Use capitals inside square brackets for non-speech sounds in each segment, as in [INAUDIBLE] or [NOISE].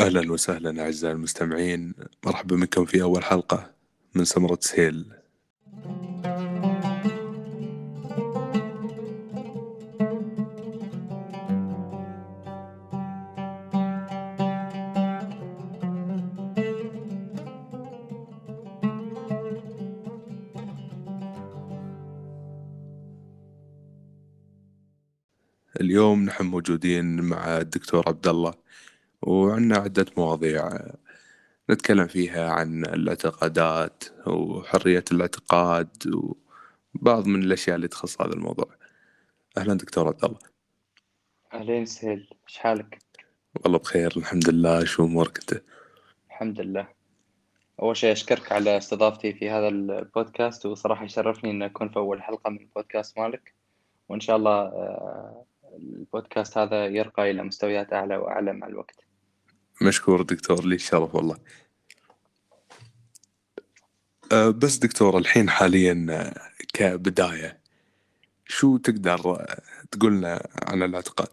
أهلا وسهلا أعزائي المستمعين مرحبا بكم في أول حلقة من سمرة سهيل. اليوم نحن موجودين مع الدكتور عبد الله وعندنا عدة مواضيع نتكلم فيها عن الاعتقادات وحرية الاعتقاد وبعض من الأشياء اللي تخص هذا الموضوع. أهلا دكتور عبد الله. أهلين سهيل إيش حالك؟ والله بخير الحمد لله. شو أمورك أنت؟ الحمد لله. أول شيء أشكرك على استضافتي في هذا البودكاست وصراحة يشرفني أن أكون في أول حلقة من البودكاست مالك. وإن شاء الله آه، البودكاست هذا يرقى إلى مستويات أعلى وأعلى مع الوقت. مشكور دكتور لي الشرف والله أه، بس دكتور الحين حاليا أه، كبداية شو تقدر أه، تقولنا عن الاعتقاد؟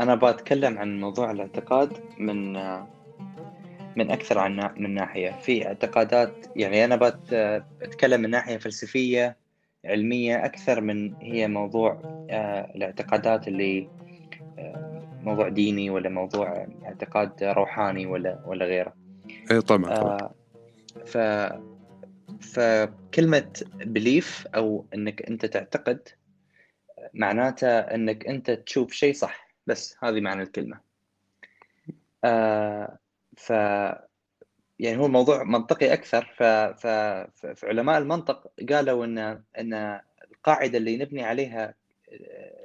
أنا بتكلم عن موضوع الاعتقاد من من أكثر عن من ناحية في اعتقادات يعني أنا بتكلم من ناحية فلسفية علمية أكثر من هي موضوع الاعتقادات اللي موضوع ديني ولا موضوع اعتقاد روحاني ولا ولا غيره. اي طبعا طبعا. آه ف فكلمة بليف أو إنك أنت تعتقد معناته إنك أنت تشوف شيء صح. بس هذه معنى الكلمة. آه ف يعني هو الموضوع منطقي أكثر. ف... ف... فعلماء المنطق قالوا إن إن القاعدة اللي نبني عليها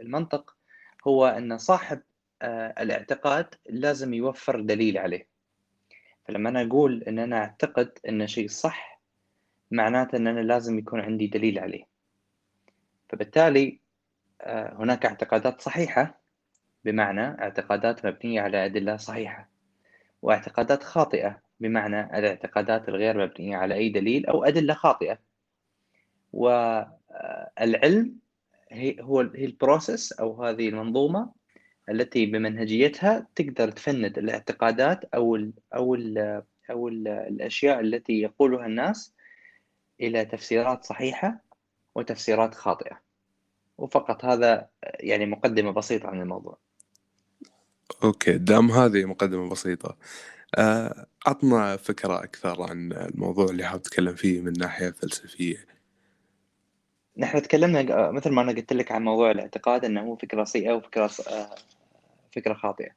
المنطق هو أن صاحب آه، الاعتقاد لازم يوفر دليل عليه. فلما أنا أقول أن أنا أعتقد أن شيء صح معناته أن أنا لازم يكون عندي دليل عليه. فبالتالي آه، هناك اعتقادات صحيحة بمعنى اعتقادات مبنية على أدلة صحيحة واعتقادات خاطئة بمعنى الاعتقادات الغير مبنية على أي دليل أو أدلة خاطئة. والعلم هي هو هي البروسيس أو هذه المنظومة التي بمنهجيتها تقدر تفند الاعتقادات أو ال أو ال أو ال الأشياء التي يقولها الناس إلى تفسيرات صحيحة وتفسيرات خاطئة. وفقط هذا يعني مقدمة بسيطة عن الموضوع. أوكي دام هذه مقدمة بسيطة آه، عطنا فكرة أكثر عن الموضوع اللي حاب تتكلم فيه من ناحية فلسفية. نحن تكلمنا مثل ما أنا قلت لك عن موضوع الاعتقاد إنه هو فكرة سيئة وفكرة آه، فكرة خاطئة.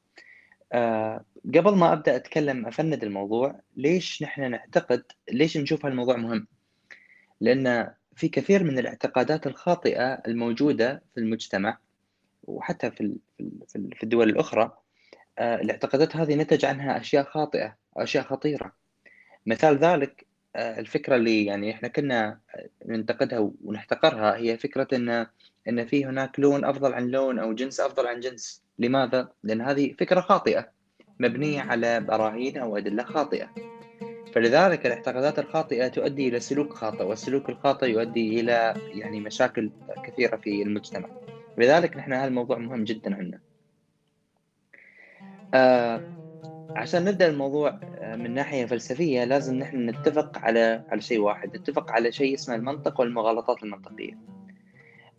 آه، قبل ما أبدأ أتكلم أفند الموضوع ليش نحن نعتقد ليش نشوف هالموضوع مهم؟ لأن في كثير من الاعتقادات الخاطئة الموجودة في المجتمع وحتى في في الدول الأخرى آه، الاعتقادات هذه نتج عنها أشياء خاطئة أشياء خطيرة. مثال ذلك آه، الفكرة اللي يعني إحنا كنا ننتقدها ونحتقرها هي فكرة إن إن في هناك لون أفضل عن لون أو جنس أفضل عن جنس. لماذا؟ لأن هذه فكرة خاطئة مبنية على براهين أو أدلة خاطئة. فلذلك الاعتقادات الخاطئة تؤدي إلى سلوك خاطئ والسلوك الخاطئ يؤدي إلى يعني مشاكل كثيرة في المجتمع. لذلك نحن هذا الموضوع مهم جدا عندنا. آه عشان نبدأ الموضوع آه، من ناحية فلسفية لازم نحن نتفق على على شيء واحد نتفق على شيء اسمه المنطق والمغالطات المنطقية.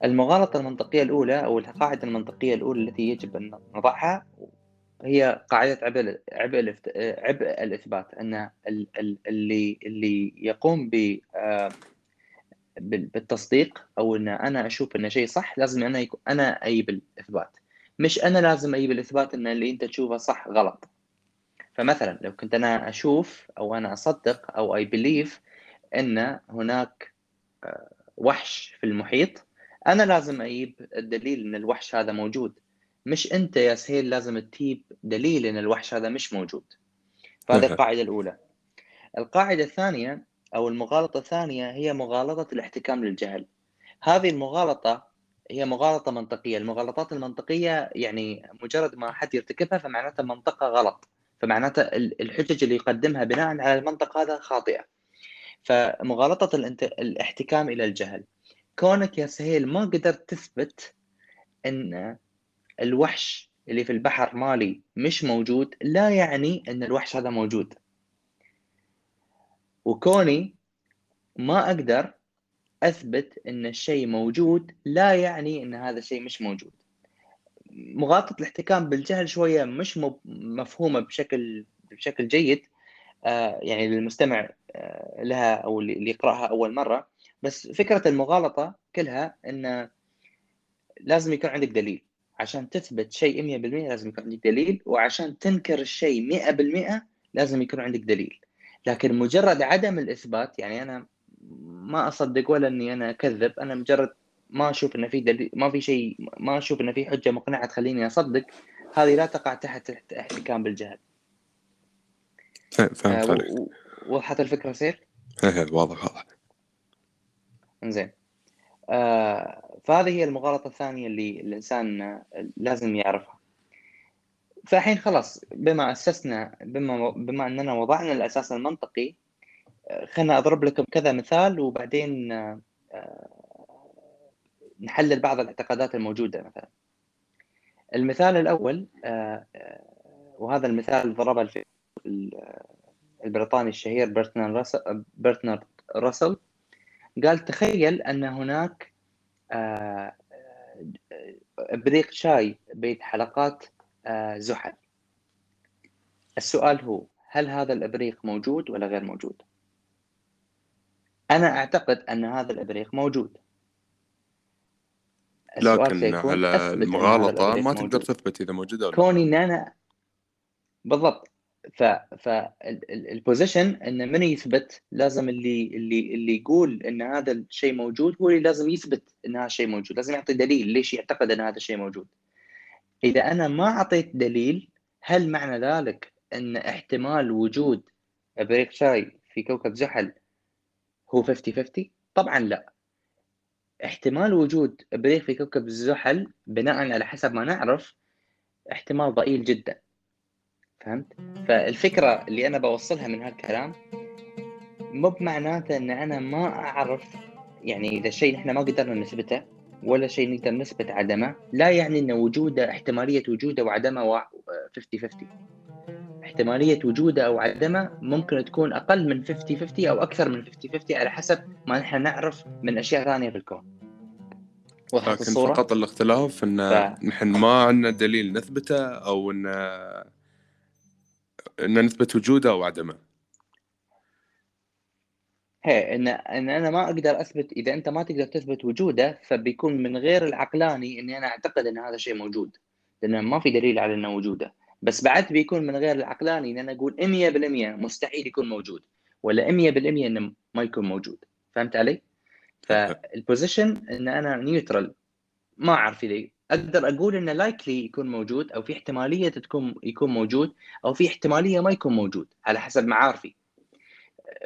المغالطة المنطقية الأولى أو القاعدة المنطقية الأولى التي يجب أن نضعها هي قاعدة عبء عبء الإثبات أن اللي اللي يقوم ب بالتصديق أو أن أنا أشوف أن شيء صح لازم أنا يكون أنا أجيب الإثبات. مش أنا لازم أجيب الإثبات أن اللي أنت تشوفه صح غلط. فمثلا لو كنت أنا أشوف أو أنا أصدق أو أي بليف أن هناك آه، وحش في المحيط أنا لازم أجيب الدليل إن الوحش هذا موجود. مش أنت يا سهيل لازم تجيب دليل إن الوحش هذا مش موجود. فهذه القاعدة الأولى. القاعدة الثانية أو المغالطة الثانية هي مغالطة الاحتكام للجهل. هذه المغالطة هي مغالطة منطقية. المغالطات المنطقية يعني مجرد ما حد يرتكبها فمعناتها منطقة غلط. فمعناتها الحجج اللي يقدمها بناء على المنطق هذا خاطئة. فمغالطة الاحتكام إلى الجهل. كونك يا سهيل ما قدرت تثبت إن الوحش اللي في البحر مالي مش موجود لا يعني إن الوحش هذا موجود. وكوني ما أقدر أثبت إن الشيء موجود لا يعني إن هذا الشيء مش موجود. مغالطة الاحتكام بالجهل شوية مش مفهومة بشكل بشكل جيد آه، يعني للمستمع آه، لها أو اللي يقراها أول مرة. بس فكرة المغالطة كلها إن لازم يكون عندك دليل. عشان تثبت شيء 100% لازم يكون عندك دليل وعشان تنكر الشيء 100% لازم يكون عندك دليل. لكن مجرد عدم الإثبات يعني أنا ما أصدق ولا إني أنا أكذب أنا مجرد ما أشوف ان في دليل ما في شيء ما أشوف ان في حجة مقنعة تخليني أصدق. هذه لا تقع تحت احتكام بالجهل. فهمت آه عليك وضحت الفكرة سير؟ إيه واضح واضح. زين آه فهذه هي المغالطة الثانية اللي الإنسان لازم يعرفها. فالحين خلاص بما أسسنا بما بما أننا وضعنا الأساس المنطقي خلنا أضرب لكم كذا مثال وبعدين آه، نحلل بعض الاعتقادات الموجودة مثلا. المثال الأول آه، آه، وهذا المثال ضربه البريطاني الشهير برتنارد راسل, برتنارد راسل. قال تخيل أن هناك ابريق شاي بين حلقات زحل. السؤال هو هل هذا الإبريق موجود ولا غير موجود؟ أنا أعتقد أن هذا الإبريق موجود. لكن على المغالطة ما تقدر تثبت إذا موجود أو لا. كوني إن أنا بالضبط. ف فالبوزيشن إن من يثبت لازم اللي اللي اللي يقول إن هذا الشيء موجود هو اللي لازم يثبت إن هذا الشيء موجود. لازم يعطي دليل ليش يعتقد إن هذا الشيء موجود. إذا أنا ما أعطيت دليل هل معنى ذلك إن احتمال وجود ابريق شاي في كوكب زحل هو 50 50 طبعا لا. احتمال وجود ابريق في كوكب زحل بناء على حسب ما نعرف احتمال ضئيل جدا. فهمت؟ فالفكرة اللي أنا بوصلها من هالكلام مو بمعناته إن أنا ما أعرف يعني إذا الشيء إحنا ما قدرنا نثبته ولا شيء نقدر نثبت عدمه لا يعني إن وجوده احتمالية وجوده وعدمه 50 50 احتمالية وجوده أو عدمه ممكن تكون أقل من 50 50 أو أكثر من 50 50 على حسب ما نحن نعرف من أشياء ثانية في الكون. لكن الصورة؟ فقط الاختلاف إن ف... نحن ما عندنا دليل نثبته أو إن إن نثبت وجوده أو عدمه. هي إن إن أنا ما أقدر أثبت إذا أنت ما تقدر تثبت وجوده فبيكون من غير العقلاني إني أنا أعتقد إن هذا الشيء موجود. لأن ما في دليل على إنه وجوده. بس بعد بيكون من غير العقلاني ان أنا أقول 100% مستحيل يكون موجود ولا 100% إنه ما يكون موجود. فهمت علي؟ فال position إن أنا neutral ما أعرف إذا أقدر أقول إنه likely يكون موجود أو في احتمالية تكون يكون موجود أو في احتمالية ما يكون موجود على حسب معارفي.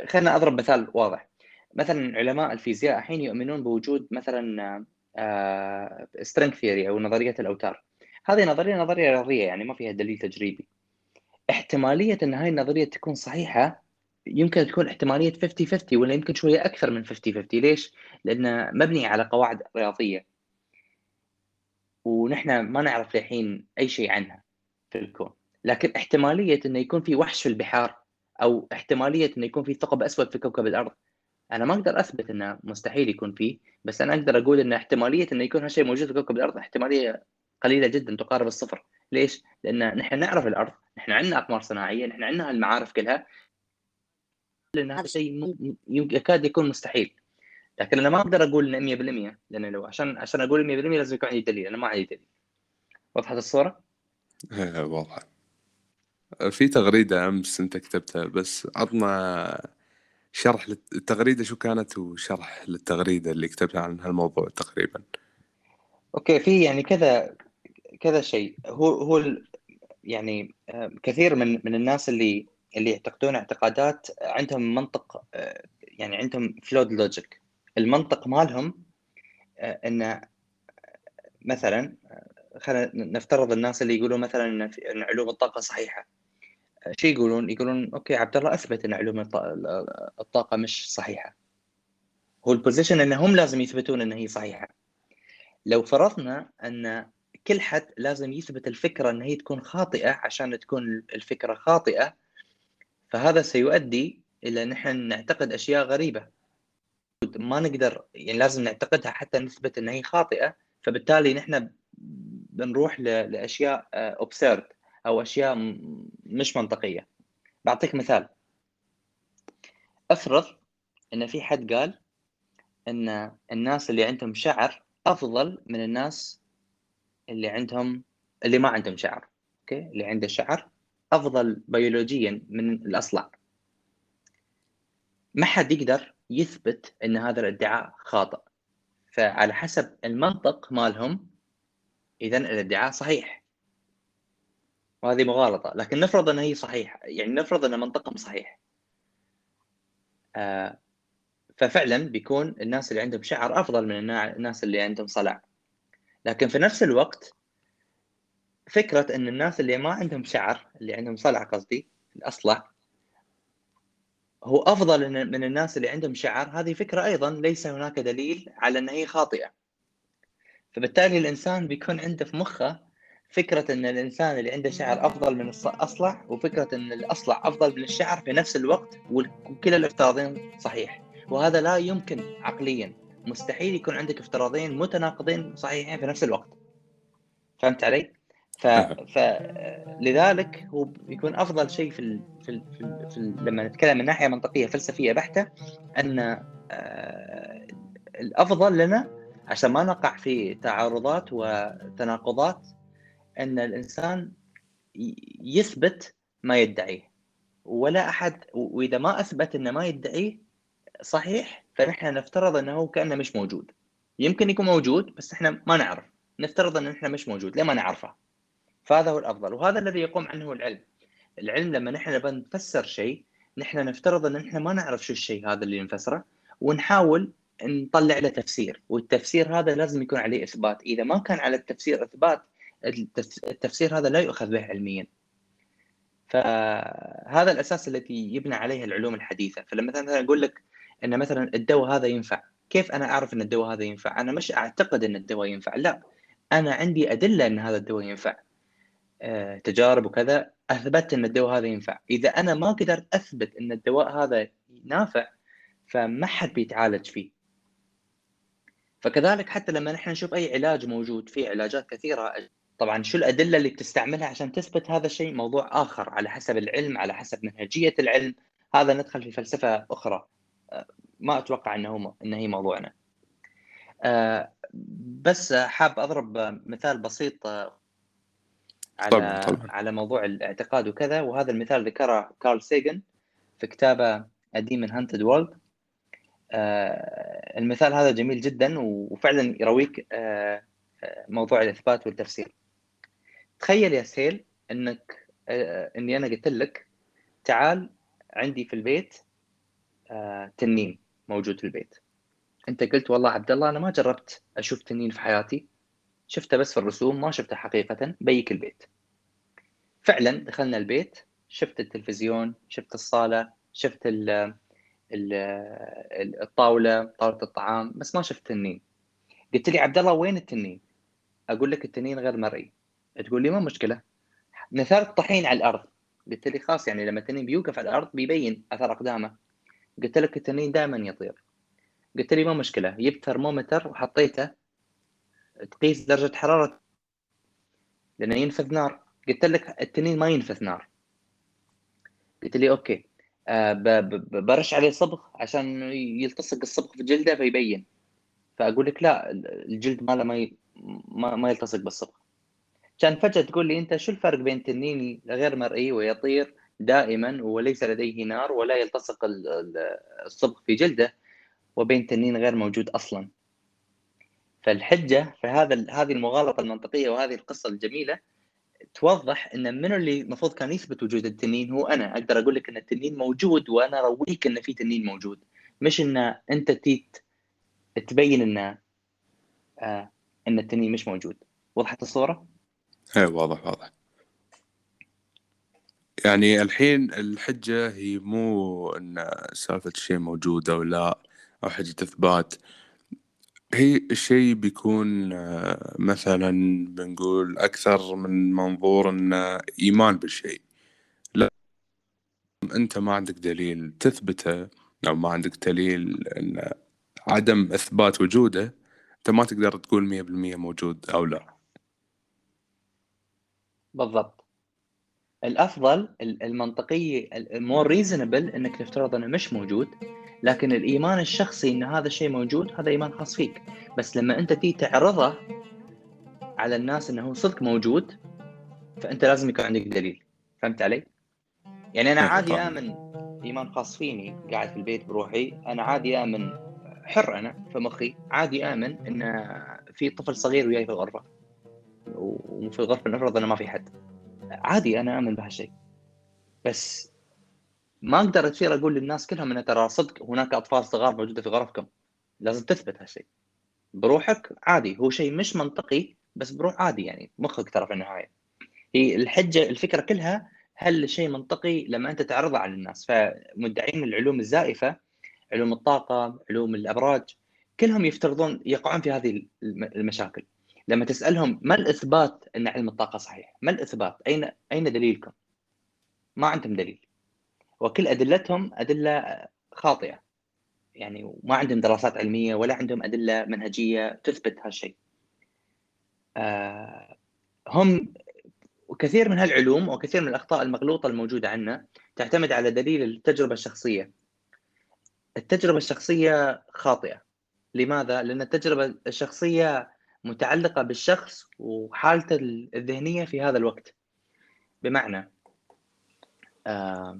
خلينا أضرب مثال واضح. مثلا علماء الفيزياء الحين يؤمنون بوجود مثلا string آه، theory أو نظرية الأوتار. هذه نظرية نظرية رياضية يعني ما فيها دليل تجريبي. احتمالية إن هاي النظرية تكون صحيحة يمكن تكون احتمالية 50 50 ولا يمكن شوية أكثر من 50 50 ليش؟ لأنه مبني على قواعد رياضية. ونحن ما نعرف للحين أي شيء عنها في الكون. لكن احتمالية انه يكون في وحش في البحار أو احتمالية انه يكون في ثقب أسود في كوكب الأرض. أنا ما أقدر أثبت إنه مستحيل يكون فيه بس أنا أقدر أقول إن احتمالية انه يكون هالشيء موجود في كوكب الأرض احتمالية قليلة جدا تقارب الصفر. ليش؟ لأن نحن نعرف الأرض نحن عندنا أقمار صناعية نحن عندنا المعارف كلها. لأن هذا الشيء يكاد يكون مستحيل. لكن أنا ما أقدر أقول 100% لأن لو عشان عشان أقول 100% لازم يكون عندي دليل. أنا ما عندي دليل. وضحت الصورة؟ إيه واضحة. في تغريدة أمس أنت كتبتها بس عطنا شرح التغريدة شو كانت وشرح للتغريدة اللي كتبتها عن هالموضوع تقريبا. okay في يعني كذا كذا شيء. هو هو يعني آه، كثير من من الناس اللي اللي يعتقدون اعتقادات عندهم منطق آه، يعني عندهم flawed logic المنطق مالهم آه، ان مثلا خلينا نفترض الناس اللي يقولون مثلا إن علوم الطاقة صحيحة. شو يقولون؟ يقولون okay عبد الله أثبت إن علوم الطاقة مش صحيحة. هو ال position انهم لازم يثبتون إن هي صحيحة. لو فرضنا إن كل حد لازم يثبت الفكرة إن هي تكون خاطئة عشان تكون الفكرة خاطئة فهذا سيؤدي إلى نحن نعتقد أشياء غريبة. ما نقدر يعني لازم نعتقدها حتى نثبت إن هي خاطئة فبالتالي نحن بنروح لأشياء absurd أو أشياء مش منطقية. بعطيك مثال. افرض إن في حد قال إن الناس اللي عندهم شعر أفضل من الناس اللي عندهم اللي ما عندهم شعر okay؟ اللي عنده شعر أفضل بيولوجيا من الأصلع. ما حد يقدر يثبت إن هذا الادعاء خاطئ. فعلى حسب المنطق مالهم اذا الادعاء صحيح. وهذه مغالطة لكن نفرض إن هي صحيح يعني نفرض إن منطقهم صحيح. آه ففعلا بيكون الناس اللي عندهم شعر أفضل من الناس اللي عندهم صلع. لكن في نفس الوقت فكرة إن الناس اللي ما عندهم شعر اللي عندهم صلع قصدي الأصلع هو أفضل من الناس اللي عندهم شعر هذه فكرة أيضا ليس هناك دليل على إن هي خاطئة. فبالتالي الإنسان بيكون عنده في مخه فكرة إن الإنسان اللي عنده شعر أفضل من الاصلع وفكرة إن الأصلع أفضل من الشعر في نفس الوقت وكلا الافتراضين صحيح. وهذا لا يمكن عقليا. مستحيل يكون عندك افتراضين متناقضين صحيحين في نفس الوقت. فهمت علي؟ ف... فلذلك هو بيكون أفضل شيء في ال... في, ال... في, ال... في ال... لما نتكلم من ناحية منطقية فلسفية بحتة أن آه، الأفضل لنا عشان ما نقع في تعارضات وتناقضات أن الإنسان يثبت ما يدعيه. ولا أحد وإذا ما أثبت إنه ما يدعيه صحيح فنحن نفترض إنه كأنه مش موجود. يمكن يكون موجود بس إحنا ما نعرف. نفترض إنه إحنا مش موجود ليه ما نعرفه؟ فهذا هو الأفضل. وهذا الذي يقوم عنه العلم. العلم لما نحن نبغى نفسر شيء نحن نفترض إن إحنا ما نعرف شو الشيء هذا اللي نفسره ونحاول نطلع له تفسير. والتفسير هذا لازم يكون عليه إثبات. إذا ما كان على التفسير إثبات التفسير هذا لا يؤخذ به علميا. فهذا الأساس الذي يبنى عليه العلوم الحديثة. فلما مثلا أقول لك إن مثلا الدواء هذا ينفع. كيف أنا أعرف إن الدواء هذا ينفع؟ أنا مش أعتقد إن الدواء ينفع. لا أنا عندي أدلة إن هذا الدواء ينفع. آه، تجارب وكذا أثبت إن الدواء هذا ينفع. إذا أنا ما قدرت أثبت إن الدواء هذا نافع فما حد بيتعالج فيه. فكذلك حتى لما نحن نشوف أي علاج موجود في علاجات كثيرة. طبعا شو الأدلة اللي بتستعملها عشان تثبت هذا الشيء؟ موضوع آخر على حسب العلم على حسب منهجية العلم. هذا ندخل في فلسفة أخرى. ما أتوقع إنه إنه هي موضوعنا. آه، بس حاب أضرب مثال بسيط على طبعا طبعا. على موضوع الاعتقاد وكذا. وهذا المثال ذكره كارل سيغان في كتابه demon haunted world المثال هذا جميل جدا وفعلا يرويك آه، آه، موضوع الإثبات والتفسير. تخيل يا سيل إنك آه، إني أنا قلت لك تعال عندي في البيت تنين. موجود في البيت. انت قلت والله عبد الله أنا ما جربت أشوف تنين في حياتي. شفته بس في الرسوم ما شفته حقيقة. بيك البيت. فعلا دخلنا البيت شفت التلفزيون شفت الصالة شفت ال ال الطاولة طاولة الطعام بس ما شفت تنين. قلت لي عبد الله وين التنين؟ أقول لك التنين غير مرئي. تقول لي ما مشكلة. نثرت طحين على الأرض. قلت لي خلاص يعني لما التنين بيوقف على الأرض بيبين أثر أقدامه. قلت لك التنين دائما يطير. قلت لي ما مشكلة جبت ثرمومتر وحطيته تقيس درجة حرارة لأنه ينفث نار. قلت لك التنين ما ينفث نار. قلت لي okay. آه برش عليه صبغ عشان يلتصق الصبغ في جلده فيبين. فأقول لك لا الجلد ماله ما. ما, يلتصق بالصبغ. كان فجأة تقول لي أنت شو الفرق بين تنين غير مرئي ويطير دائما وليس لديه نار ولا يلتصق الصبغ في جلده وبين تنين غير موجود أصلا. فالحجة في هذا هذه المغالطة المنطقية وهذه القصة الجميلة توضح إن من اللي المفروض كان يثبت وجود التنين هو أنا. أقدر أقول لك إن التنين موجود وأنا أرويك إن في تنين موجود. مش إن أنت تيت تبين إن آه إن التنين مش موجود. وضحت الصورة؟ إيه واضح واضح. يعني الحين الحجة هي مو إن سالفة الشيء موجودة أو لا أو حجة إثبات. هي الشيء بيكون آه، مثلا بنقول أكثر من منظور إنه إيمان بالشيء. لا أنت ما عندك دليل تثبته أو ما عندك دليل إن عدم إثبات وجوده أنت ما تقدر تقول مية بالمية موجود أو لا. بالضبط. الأفضل المنطقية المور ريزونبل إنك تفترض إنه مش موجود لكن الإيمان الشخصي إن هذا الشيء موجود هذا إيمان خاص فيك. بس لما أنت تيجي تعرضه على الناس إنه هو صدق موجود فأنت لازم يكون عندك دليل. فهمت علي؟ يعني أنا عادي آمن إيمان خاص فيني قاعد في البيت بروحي أنا عادي آمن حر أنا في مخي عادي آمن إن في طفل صغير وياي في الغرفة وفي الغرفة نفرض إنه ما في حد. عادي أنا اؤمن بهالشيء. بس ما أقدر تصير أقول للناس كلهم إن ترى صدق هناك أطفال صغار موجودة في غرفكم. لازم تثبت هالشيء. بروحك عادي هو شيء مش منطقي بس بروح عادي يعني مخك ترى في النهاية. هي الحجة الفكرة كلها هل الشيء منطقي لما أنت تعرضه على الناس. فمدعين العلوم الزائفة علوم الطاقة علوم الأبراج كلهم يفترضون يقعون في هذه المشاكل. لما تسألهم ما الإثبات أن علم الطاقة صحيح؟ ما الإثبات؟ اين أين دليلكم؟ ما عندهم دليل وكل أدلتهم أدلة خاطئة يعني ما عندهم دراسات علمية ولا عندهم أدلة منهجية تثبت هالشيء. آه هم وكثير من هالعلوم وكثير من الأخطاء المغلوطة الموجودة عندنا تعتمد على دليل التجربة الشخصية. التجربة الشخصية خاطئة. لماذا؟ لأن التجربة الشخصية متعلقة بالشخص وحالته الذهنية في هذا الوقت. بمعنى آه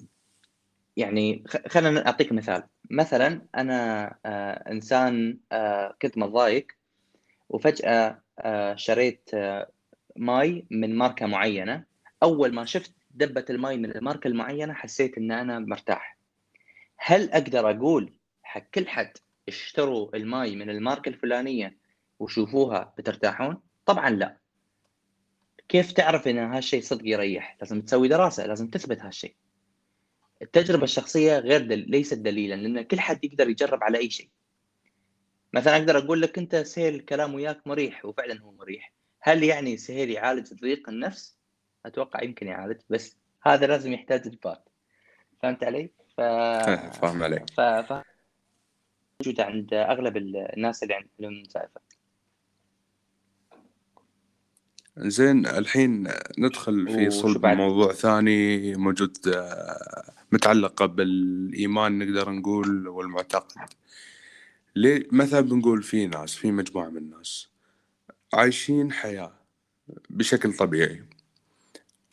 يعني خلينا أعطيك مثال. مثلا أنا آه إنسان آه كنت متضايق وفجأة آه شريت آه ماي من ماركة معينة. أول ما شفت دبة الماي من الماركة المعينة حسيت إن أنا مرتاح. هل أقدر أقول حق كل حد اشتروا الماي من الماركة الفلانية وشوفوها بترتاحون؟ طبعا لا كيف تعرف إن هالشيء صدق يريح؟ لازم تسوي دراسة، لازم تثبت هالشيء. التجربة الشخصية غير دل... ليست دليلا لأن كل حد يقدر يجرب على أي شيء. مثلا أقدر أقول لك أنت سهيل الكلام وياك مريح وفعلا هو مريح. هل يعني سهيل يعالج ضيق النفس؟ أتوقع يمكن يعالج بس هذا لازم يحتاج إثبات. فهمت علي؟ ف... فاهم عليك. ف... ف... موجوده عند أغلب الناس اللي عندهم زائفه. زين الحين ندخل في صلب موضوع ثاني موجود آه، متعلقة بالإيمان نقدر نقول والمعتقد. ليه؟ مثلا بنقول في ناس في مجموعة من الناس عايشين حياة بشكل طبيعي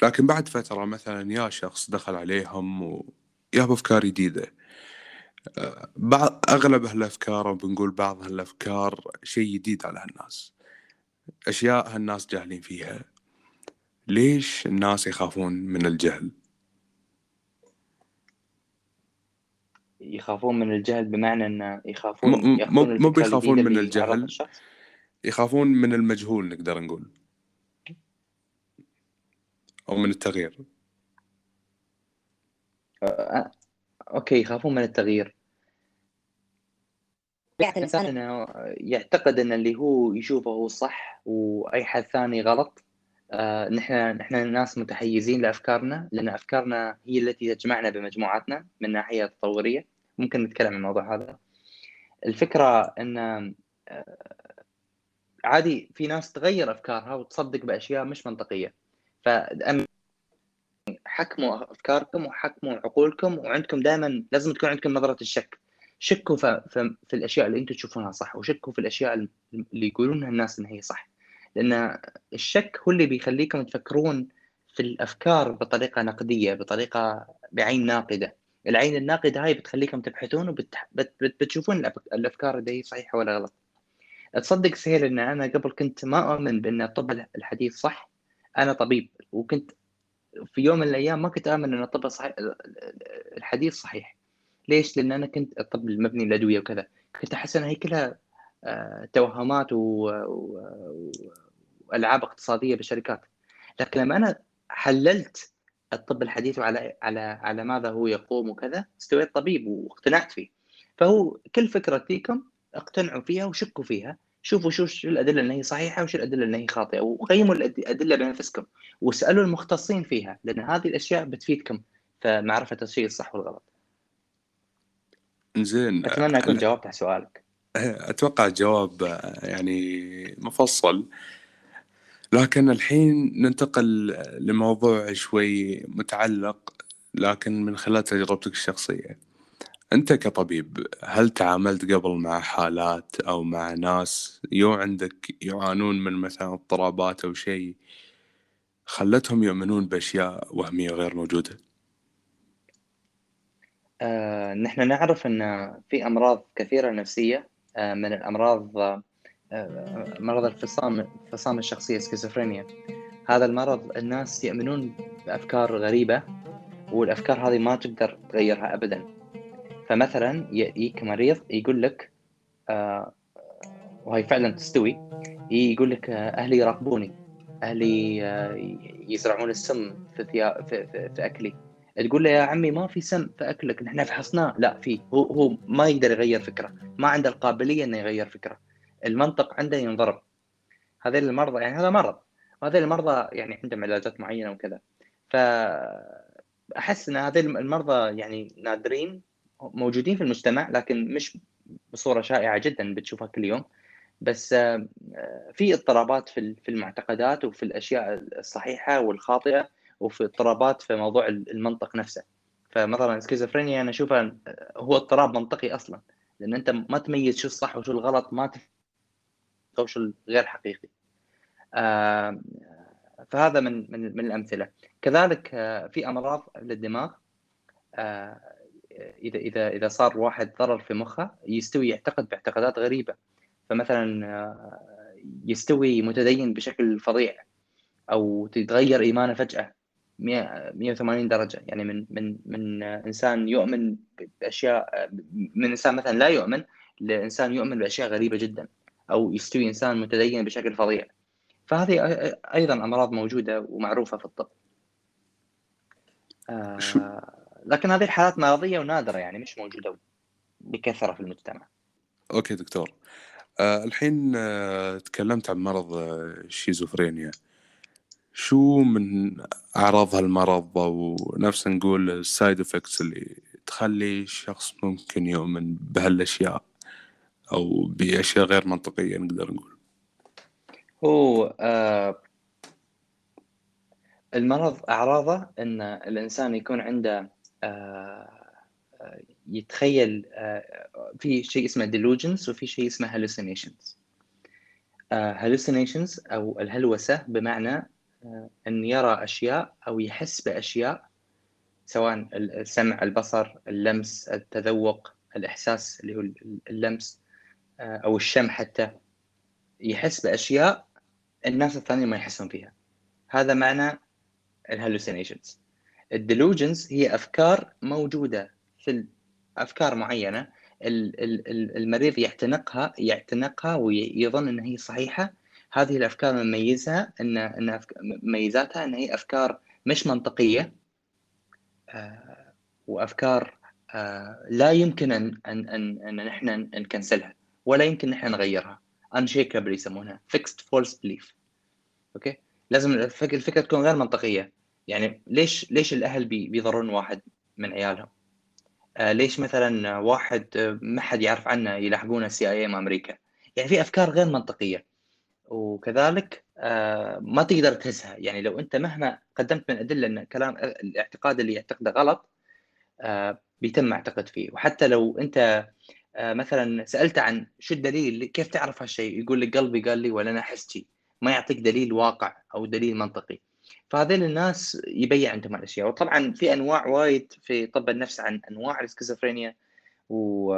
لكن بعد فترة مثلا يا شخص دخل عليهم ويا أفكار جديدة. آه، بعض أغلب هالأفكار بنقول بعض هالأفكار شيء جديد على هالناس أشياء هالناس جاهلين فيها. ليش الناس يخافون من الجهل؟ يخافون من الجهل بمعنى أن يخافون مو مو بيخافون من الجهل. يخافون من المجهول نقدر نقول. أو من التغيير. أوكي يخافون من التغيير. الإنسان انه يعتقد أن اللي هو يشوفه هو صح وأي حد ثاني غلط آه نحن نحن ناس متحيزين لأفكارنا لأن أفكارنا هي التي تجمعنا بمجموعاتنا من ناحية تطورية. ممكن نتكلم عن الموضوع هذا. الفكرة أن آه عادي في ناس تغير أفكارها وتصدق بأشياء مش منطقية. ف حكموا أفكاركم وحكموا عقولكم وعندكم دائما لازم تكون عندكم نظرة الشك. شكوا في, الأشياء اللي أنتم تشوفونها صح وشكوا في الأشياء اللي يقولونها الناس إن هي صح. لأن الشك هو اللي بيخليكم تفكرون في الأفكار بطريقة نقدية بطريقة بعين ناقدة. العين الناقدة هاي بتخليكم تبحثون وبتشوفون الأفكار دي صحيحة ولا غلط. تصدق سهيل إن أنا قبل كنت ما اؤمن بأن الطب الحديث صح. أنا طبيب وكنت في يوم من الأيام ما كنت آمن أن الطب الصحيح الحديث صحيح. ليش؟ لأن أنا كنت الطب المبني الأدوية وكذا. كنت أحس انها هي كلها آه، توهمات وألعاب اقتصادية بالشركات لكن لما أنا حللت الطب الحديث وعلى على على ماذا هو يقوم وكذا استويت طبيب واقتنعت فيه. فهو كل فكرة فيكم اقتنعوا فيها وشكوا فيها. شوفوا شو شو الأدلة اللي هي صحيحة وشو الأدلة اللي هي خاطئة. وقيموا الأدلة بنفسكم واسألوا المختصين فيها لأن هذه الأشياء بتفيدكم في معرفة الشيء الصح والغلط. زين أتمنى اكون جاوبت على سؤالك. [LAUGHS] أتوقع جواب يعني مفصل لكن الحين ننتقل لموضوع شوي متعلق لكن من خلال تجربتك الشخصية أنت كطبيب هل تعاملت قبل مع حالات أو مع ناس يو عندك يعانون من مثلا اضطرابات أو شيء خلتهم يؤمنون بأشياء وهمية غير موجودة؟ آه، نحن نعرف أن في أمراض كثيرة نفسية آه، من الأمراض آه، مرض الفصام انفصام الشخصية سكيزوفرينيا هذا المرض الناس يؤمنون بأفكار غريبة والأفكار هذه ما تقدر تغيرها أبدا. فمثلا يجيك مريض يقول لك آه وهي فعلا تستوي يقول لك آه أهلي يراقبوني أهلي آه يزرعون السم في, في, في, في أكلي. تقول له يا عمي ما في سم في أكلك نحن فحصناه. لا في هو هو ما يقدر يغير فكرة ما عنده القابلية إنه يغير فكرة. المنطق عنده ينضرب. هذول المرضى يعني هذا مرض. وهذول المرضى يعني عندهم علاجات معينة وكذا. فاحس إن هذول المرضى يعني نادرين موجودين في المجتمع لكن مش بصورة شائعة جدا بتشوفها كل يوم. بس في اضطرابات في المعتقدات وفي الأشياء الصحيحة والخاطئة. وفي اضطرابات في موضوع المنطق نفسه. فمثلا سكيزوفرينيا أنا أشوفها هو اضطراب منطقي أصلا لأن أنت ما تميز شو الصح وشو الغلط ما ال social غير حقيقي. آه، فهذا من من من الأمثلة. كذلك آه، في أمراض للدماغ آه، اذا اذا إذا صار واحد ضرر في مخه يستوي يعتقد باعتقادات غريبة. فمثلا يستوي متدين بشكل فظيع أو تتغير إيمانه فجأة. 180 درجة. يعني من من من إنسان يؤمن بأشياء من إنسان مثلا لا يؤمن لإنسان يؤمن بأشياء غريبة جدا أو يستوي إنسان متدين بشكل فظيع. فهذه أيضا أمراض موجودة ومعروفة في الطب. آه لكن هذه الحالات مرضية ونادرة يعني مش موجودة بكثرة في المجتمع. أوكي دكتور. آه الحين آه تكلمت عن مرض الشيزوفرينيا آه، شو من أعراض هالمرض؟ أو نفس نقول ال side effects اللي تخلي الشخص ممكن يؤمن بهالأشياء أو بأشياء غير منطقية نقدر نقول. هو آه المرض أعراضه إن الإنسان يكون عنده آه يتخيل آه في شيء اسمه delusions وفي شيء اسمه hallucinations. آه hallucinations أو الهلوسة بمعنى آه أن يرى أشياء أو يحس بأشياء سواء السمع البصر اللمس التذوق الإحساس اللي هو اللمس آه، أو الشم حتى يحس بأشياء الناس الثانيين ما يحسون فيها. هذا معنى ال hallucinations ال delusions هي أفكار موجودة في أفكار معينة المريض يعتنقها يعتنقها ويظن إن هي صحيحة هذه الأفكار مميزها إن إن مميزاتها إن هي أفكار مش منطقية آه، وأفكار آه، لا يمكن أن أن أن, أن نحن نكنسلها ولا يمكن نحن نغيرها. Unshakable يسمونها fixed false belief. okay؟ لازم الفكرة, تكون غير منطقية. يعني ليش ليش الأهل بيضرون واحد من عيالهم؟ آه ليش مثلا واحد ما حد يعرف عنه يلاحقونه ال CIA مال أمريكا؟ يعني في أفكار غير منطقية. وكذلك آه ما تقدر تهزها. يعني لو أنت مهما قدمت من أدلة أن كلام الاعتقاد اللي يعتقده غلط آه بيتم يعتقد فيه. وحتى لو أنت آه، مثلا سالته عن شو الدليل كيف تعرف هالشيء؟ يقول لك قلبي قال لي ولا أنا حاستي ما يعطيك دليل واقع أو دليل منطقي. فهذيل الناس يبين عندهم الاشياء وطبعا في أنواع وايد في طب النفس عن أنواع السكيزوفرينيا و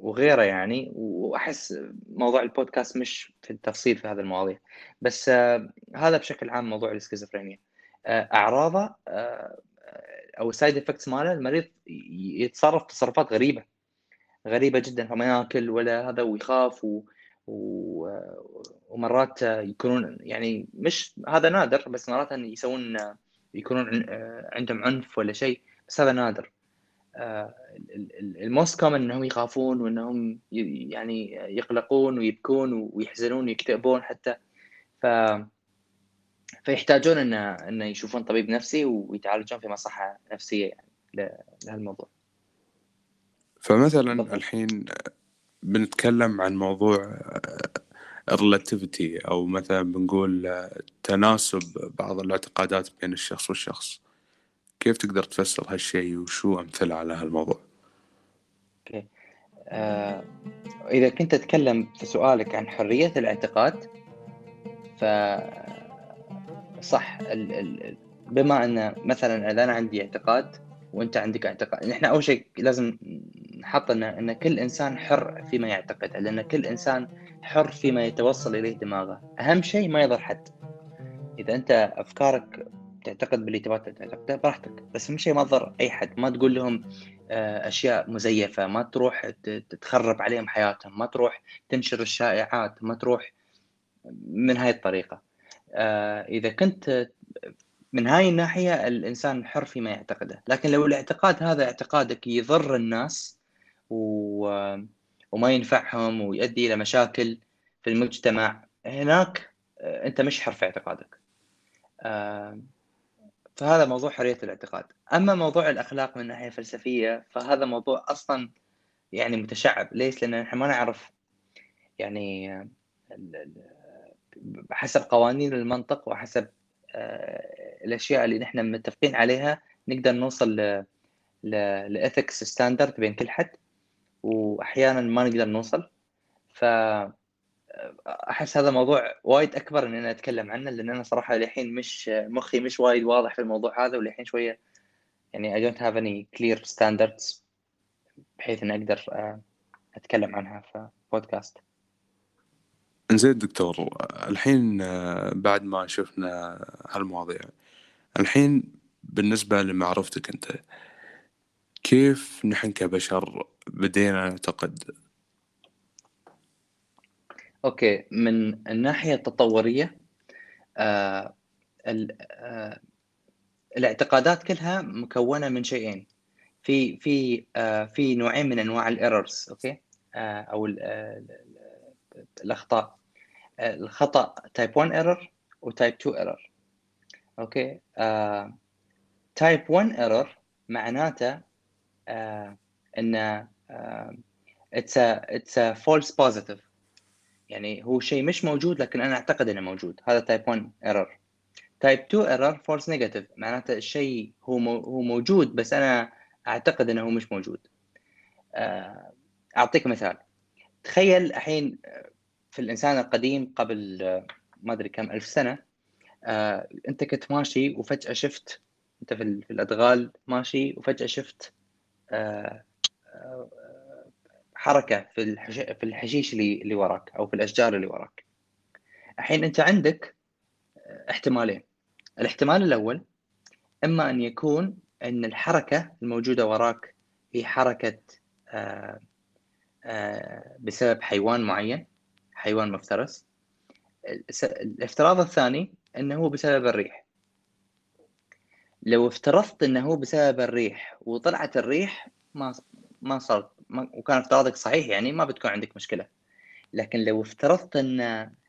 وغيره يعني وأحس موضوع البودكاست مش في التفصيل في هذه المواضيع. بس آه هذا بشكل عام موضوع السكيزوفرينيا. آه أعراضه آه أو ال side effects ماله المريض يتصرف تصرفات غريبة. غريبة جدا فما ياكل ولا هذا ويخاف و... و... ومرات يكونون يعني مش هذا نادر بس مرات يسوون يكونون عندهم عنف ولا شيء بس هذا نادر. ال most common إنهم يخافون وإنهم يعني يقلقون ويبكون ويحزنون ويكتئبون حتى. ف فيحتاجون ان إن يشوفون طبيب نفسي ويتعالجون في مصحة نفسية يعني لهالموضوع. فمثلا الحين بنتكلم عن موضوع ال relativity أو مثلا بنقول تناسب بعض الاعتقادات بين الشخص والشخص. كيف تقدر تفسر هالشيء وشو أمثلة على هالموضوع؟ okay. آه، إذا كنت تتكلم في سؤالك عن حرية الاعتقاد ف صح ال... ال... بما أن مثلا إذا أنا عندي اعتقاد وأنت عندك اعتقاد نحن أول شيء لازم نحط إن إن كل إنسان حر فيما يعتقد لأن كل إنسان حر فيما يتوصل إليه دماغه. أهم شيء ما يضر حد. إذا أنت أفكارك تعتقد باللي تبغى تعتقده براحتك. بس شيء ما تضر أي حد. ما تقول لهم آه، أشياء مزيفة. ما تروح تخرب عليهم حياتهم. ما تروح تنشر الشائعات. ما تروح من هاي الطريقة. آه، إذا كنت من هاي الناحية الإنسان حر فيما يعتقده. لكن لو الاعتقاد هذا اعتقادك يضر الناس و... وما ينفعهم ويؤدي إلى مشاكل في المجتمع هناك آه، أنت مش حر في اعتقادك. فهذا موضوع حرية الاعتقاد. أما موضوع الأخلاق من ناحية فلسفية فهذا موضوع أصلا يعني متشعب. ليش؟ لأن نحن ما نعرف يعني حسب قوانين المنطق وحسب آه، الأشياء اللي نحن متفقين عليها نقدر نوصل لإثكس ستاندرد بين كل حد واحيانا ما نقدر نوصل. ف أحس هذا موضوع وايد أكبر إن أنا أتكلم عنه لأن أنا صراحة للحين مش مخي مش وايد واضح في الموضوع هذا وللحين شوية يعني I don't have any clear standards بحيث إني أقدر آه، أتكلم عنها في بودكاست زين دكتور الحين آه، بعد ما شفنا هالمواضيع الحين بالنسبة لمعرفتك أنت كيف نحن كبشر بدينا نعتقد أوكي من الناحية التطورية آه آه الاعتقادات كلها مكونة من شيئين. في في آه في نوعين من أنواع ال errors okay؟ آه أو آه الأخطاء. آه الخطأ type 1 error و type 2 error okay؟ type 1 error معناته آه إن it's it's false positive يعني هو شيء مش موجود لكن أنا أعتقد إنه موجود. هذا type 1 error type 2 error false negative معناته الشيء هو هو موجود بس أنا أعتقد إنه هو مش موجود. آه، أعطيك مثال. تخيل الحين في الإنسان القديم قبل ما أدري كم ألف سنة آه، أنت كنت ماشي وفجأة شفت أنت في الأدغال ماشي وفجأة شفت آه، حركة في الحش... في الحشيش اللي اللي وراك أو في الأشجار اللي وراك. الحين أنت عندك احتمالين. الاحتمال الأول إما أن يكون أن الحركة الموجودة وراك هي حركة آه، آه، بسبب حيوان معين حيوان مفترس. الافتراض الثاني إنه هو بسبب الريح. لو افترضت إنه هو بسبب الريح وطلعت الريح ما ما صارت وكان افتراضك صحيح يعني ما بتكون عندك مشكلة. لكن لو افترضت إن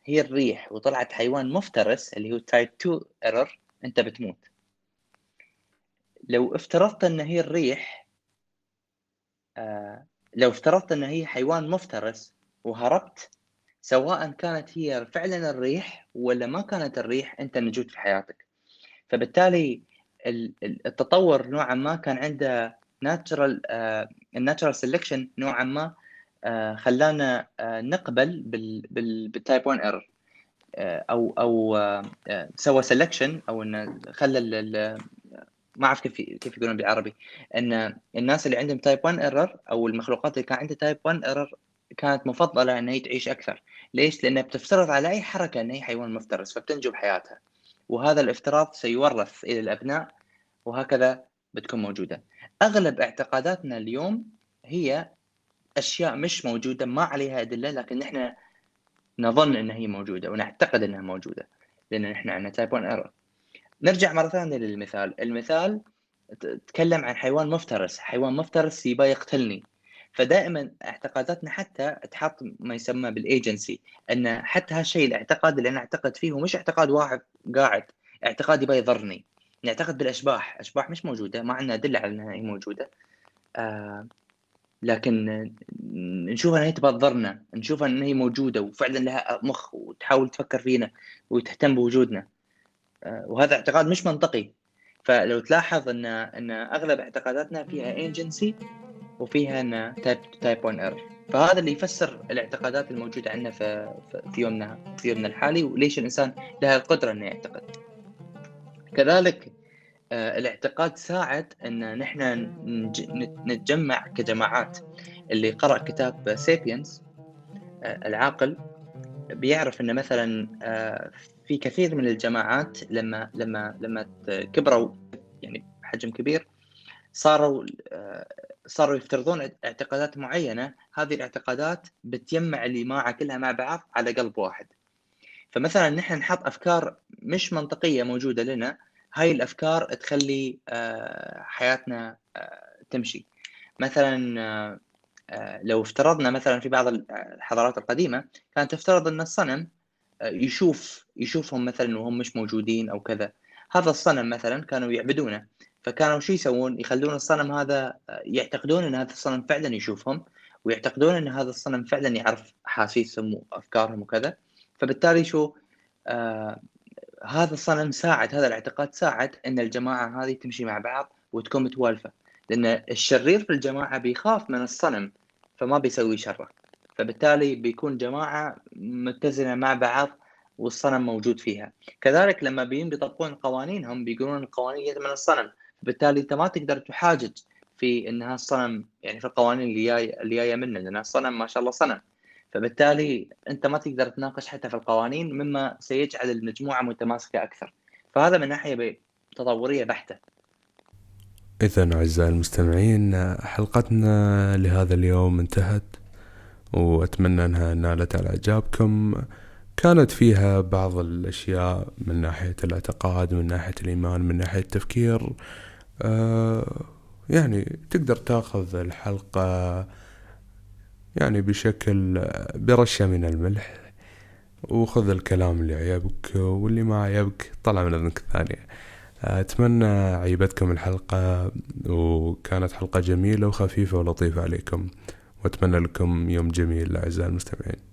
هي الريح وطلعت حيوان مفترس اللي هو type 2 error أنت بتموت. لو افترضت إن هي الريح آه لو افترضت إن هي حيوان مفترس وهربت سواء كانت هي فعلا الريح ولا ما كانت الريح أنت نجوت في حياتك. فبالتالي التطور نوعا ما كان عنده natural ال natural selection نوعا ما uh, خلانا uh, نقبل بال type 1 error أو أو uh, سوى selection أو إنه خلى ما أعرف كيف كيف يقولون بالعربي. إن الناس اللي عندهم type 1 error أو المخلوقات اللي كان عندها type 1 error كانت مفضلة ان هي تعيش أكثر. ليش؟ لأنها بتفترض على أي حركة إن هي حيوان مفترس فبتنجو بحياتها وهذا الافتراض سيورث إلى الأبناء وهكذا بتكون موجودة. أغلب اعتقاداتنا اليوم هي أشياء مش موجودة ما عليها أدلة لكن نحن نظن انها هي موجودة ونعتقد إنها موجودة لأن نحن عندنا type 1 error نرجع مرة ثانية للمثال. المثال تكلم عن حيوان مفترس. حيوان مفترس يبغى يقتلني. فدائما اعتقاداتنا حتى تحط ما يسمى بالايجنسي إن حتى هالشيء الاعتقاد اللي أنا أعتقد فيه هو مش اعتقاد واحد قاعد اعتقاد يبغى يضرني. نعتقد بالأشباح. أشباح مش موجودة ما عندنا أدلة على إنها هي موجودة. آه لكن نشوفها إنها تبغى تضرنا نشوفها ان هي موجودة وفعلا لها مخ وتحاول تفكر فينا وتهتم بوجودنا. آه وهذا اعتقاد مش منطقي. فلو تلاحظ إن إن أغلب اعتقاداتنا فيها ايجنسي وفيها إن type type 1 error فهذا اللي يفسر الاعتقادات الموجودة عندنا في في يومنا في يومنا الحالي وليش الإنسان له القدرة إنه يعتقد. كذلك آه، الاعتقاد ساعد أن نحن نتجمع كجماعات. اللي قرأ كتاب سيبينز آه، العاقل بيعرف أن مثلا آه، في كثير من الجماعات لما لما لما كبروا يعني بحجم كبير صاروا صاروا يفترضون اعتقادات معينة. هذه الاعتقادات بتجمع الجماعه كلها مع بعض على قلب واحد. فمثلا نحن نحط أفكار مش منطقية موجودة لنا هاي الأفكار تخلي آه، حياتنا آه، تمشي. مثلا آه، لو افترضنا مثلا في بعض الحضارات القديمة كانت تفترض أن الصنم يشوف يشوفهم مثلا وهم مش موجودين أو كذا. هذا الصنم مثلا كانوا يعبدونه. فكانوا شو يسوون؟ يخلون الصنم هذا يعتقدون أن هذا الصنم فعلا يشوفهم ويعتقدون أن هذا الصنم فعلا يعرف أحاسيسهم وأفكارهم وكذا. فبالتالي شو آه هذا الصنم ساعد هذا الاعتقاد ساعد إن الجماعة هذه تمشي مع بعض وتكون متوالفة. لأن الشرير في الجماعة بيخاف من الصنم فما بيسوي شره. فبالتالي بيكون جماعة متزنة مع بعض والصنم موجود فيها. كذلك لما بيين بيطبقون قوانينهم بيقولون القوانين من الصنم. بالتالي أنت ما تقدر تحاجج في إنها الصنم يعني في القوانين اللي جاية اللي جاية منه لأن الصنم ما شاء الله صنم. فبالتالي أنت ما تقدر تناقش حتى في القوانين مما سيجعل المجموعة متماسكة أكثر. فهذا من ناحية تطوريه بحتة. إذا أعزائي المستمعين حلقتنا لهذا اليوم انتهت وأتمنى أنها نالت على إعجابكم. كانت فيها بعض الأشياء من ناحية الاعتقاد من ناحية الإيمان من ناحية التفكير. آه يعني تقدر تأخذ الحلقة يعني بشكل برشة من الملح وخذ الكلام اللي عيبك واللي ما عيبك طلع من أذنك الثانية. أتمنى عيبتكم الحلقة وكانت حلقة جميلة وخفيفة ولطيفة عليكم وأتمنى لكم يوم جميل أعزائي المستمعين.